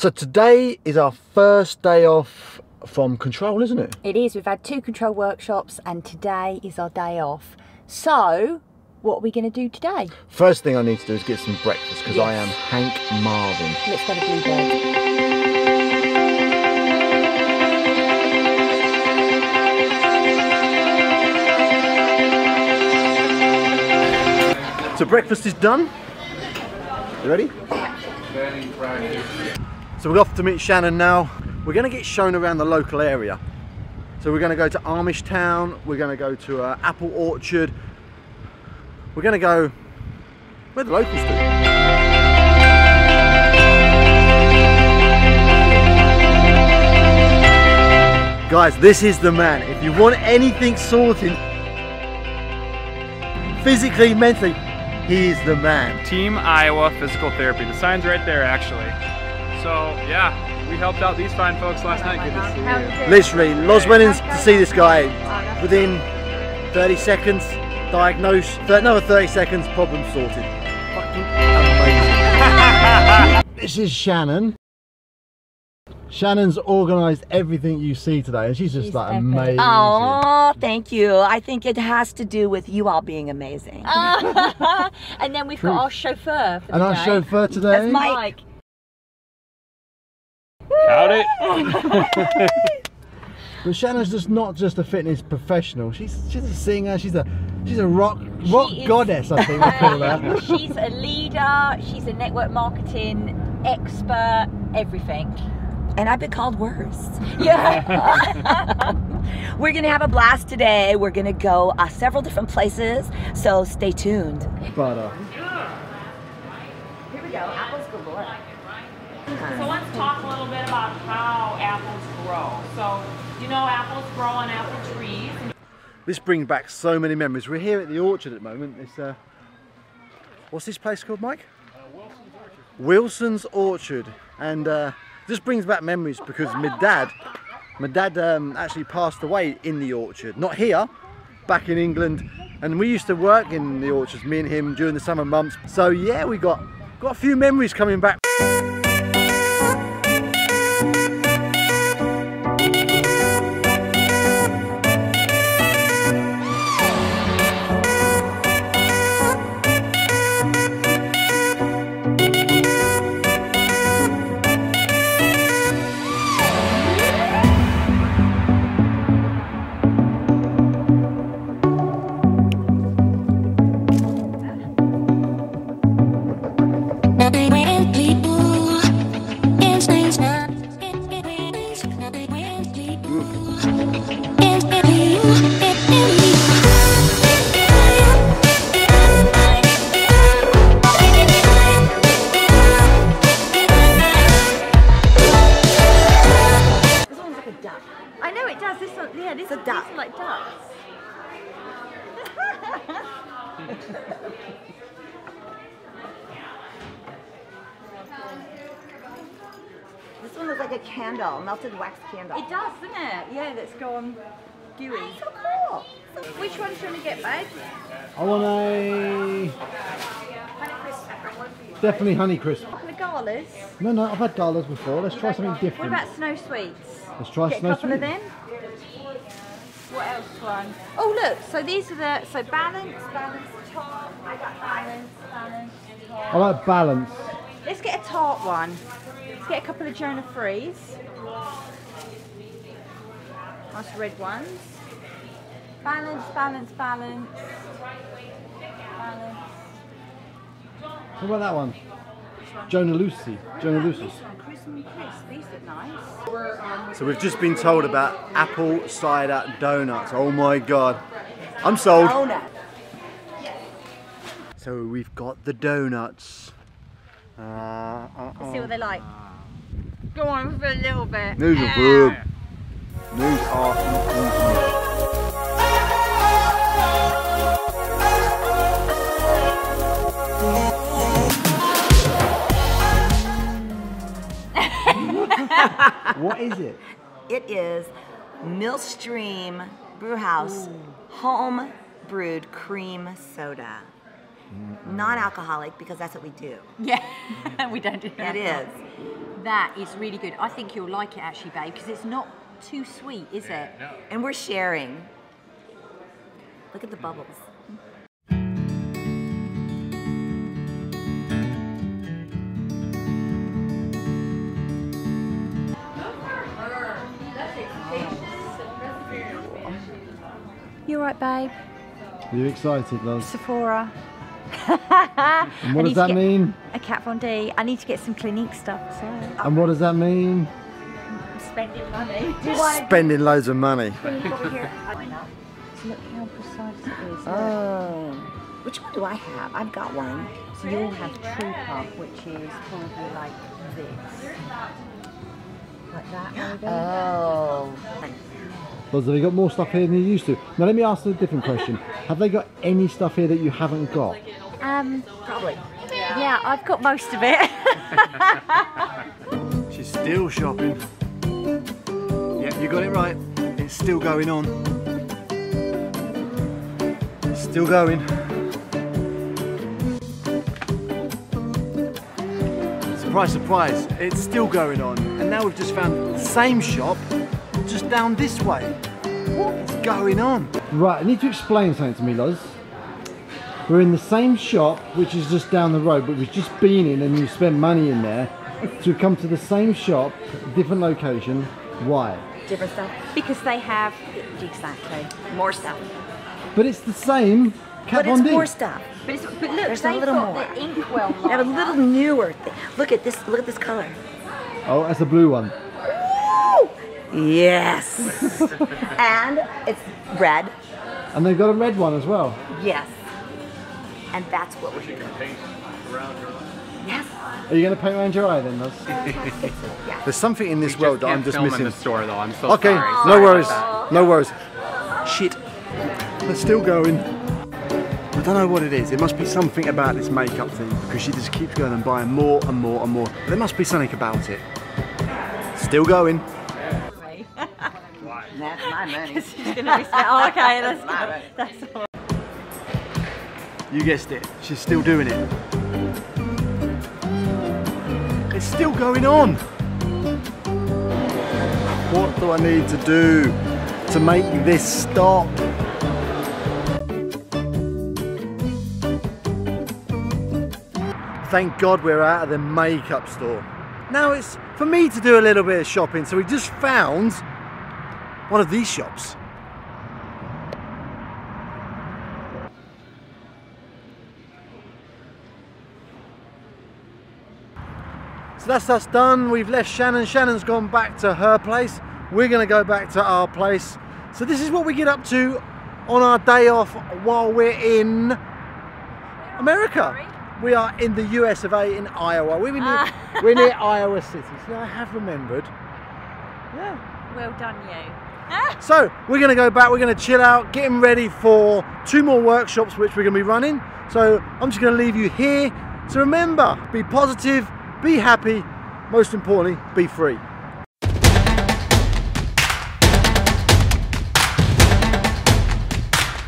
So today is our first day off from control, isn't it? It is. We've had two control workshops and today is our day off. So, what are we going to do today? First thing I need to do is get some breakfast because I am Hank Marvin. Let's go to Bluebird. So breakfast is done. You ready? So we're off to meet Shannon now. We're to get shown around the local area. So we're to go to Amish Town. We're to go to uh, Apple Orchard. We're to go where the locals do. Guys, this is the man. If you want anything sorted, physically, mentally, he is the man. Team Iowa Physical Therapy. The sign's right there, actually. So, yeah, we helped out these fine folks last night. Good to see you. Literally, Loz went in to see this guy within 30 seconds, diagnosed, th- another 30 seconds, problem sorted. Fucking amazing. this is Shannon. Shannon's organised everything you see today, and she's just She's like epic. amazing. Oh, thank you. I think it has to do with you all being amazing. and then we've got our chauffeur for the And our day. chauffeur today, That's Mike. Howdy. but Shannon's just not just a fitness professional. She's she's a singer. She's a she's a rock rock is- goddess. I think we call her. she's a leader, she's a network marketing expert, everything. And I've been called worse. Yeah. We're going to have a blast today. We're going to go uh, several different places. So stay tuned. But uh, Here we go. Apples galore. So let's talk a little bit about how apples grow. So, you know apples grow on apple trees. this brings back so many memories. We're here at the orchard at the moment. It's uh, what's this place called, Mike? Wilson's Orchard, and uh, this brings back memories because my dad, my dad um, actually passed away in the orchard, not here, back in England, and we used to work in the orchards, me and him, during the summer months. So yeah, we got got a few memories coming back. It does. This one, yeah, this a these duck. are like ducks. This one looks like a candle, melted wax candle. It does, doesn't it? Yeah, that's gone gooey. Oh, so cool. Which one should we get, babe? I want a definitely honey crisp. The galas. No, no, I've had galas before. Let's try something different. What about snow sweets? Let's try Get snow a couple of sweet. them. What else one? Oh look, so these are the so balance, balance, top. I got balance, balance. I like balance. Let's get a tart one. Let's get a couple of Jonah Freeze. Nice red ones. Balance, balance, balance. Balance. What about that one? Jonah Lucy. Jonah Lucy. Crisp and crisp. These look nice. So we've just been told about apple cider donuts. Oh my god. I'm sold. Donut. So we've got the donuts. Uh, uh, See uh. what they like. Go on for a little bit. These are good. These are what is it? It is Millstream Brewhouse home brewed cream soda. Non alcoholic because that's what we do. Yeah, we don't do that. It is. That is really good. I think you'll like it actually, babe, because it's not too sweet, is it? No. And we're sharing. Look at the bubbles. You right, babe? Are you excited, Loz? Sephora. And what does that mean? A Kat Von D. I need to get some Clinique stuff, so And what does that mean? Spending money. Spending loads of money. Look how precise it is. Oh. Which one do I have? I've got one. So you'll have True Puff, which is probably like this. Like that, maybe? Oh. Loz, have they got more stuff here than you used to? Now let me ask a different question. Have they got any stuff here that you haven't got? Um, Probably. yeah, I've got most of it. She's still shopping. Yeah, you got it right. It's still going on. It's still going. Surprise, surprise, it's still going on. And now we've just found the same shop just down this way. What is going on? Right, I need to explain something to me, Loz. We're in the same shop, which is just down the road, but we've just been in and you spent money in there. To come to the same shop, different location. Why? Different stuff. because they have Exactly. More stuff. But it's the same Kat But it's more stuff. But, it's, but look, There's a little more. the inkwell They have a little newer thing. Look at this. Look at this color. Oh, that's a blue one. Yes. and it's red. And they've got a red one as well. Yes. And that's what we're doing. Yes. Are you going to paint around your eye then, Loz? There's something in this world that I'm just film missing. in the store though. I'm so Okay, sorry. no worries. about. No worries. Shit. They're still going. I don't know what it is. It must be something about this makeup thing because she just keeps going and buying more and more and more. There must be something about it. Still going. That's my money. She's gonna be saying, oh, okay, that's good. That's all. You guessed it. She's still doing it. It's still going on. What do I need to do to make this stop? Thank God we're out of the makeup store. Now it's for me to do a little bit of shopping, so we just found one of these shops. So that's us done. We've left Shannon. Shannon's gone back to her place. We're going to go back to our place. So this is what we get up to on our day off while we're in America. We are in the US of A in Iowa. We're near, ah. we're near Iowa City. See, I have remembered. Yeah. Well done, you. So we're going to go back. We're going to chill out, getting ready for two more workshops which we're going to be running. So I'm just going to leave you here. So remember, be positive, be happy, most importantly, be free.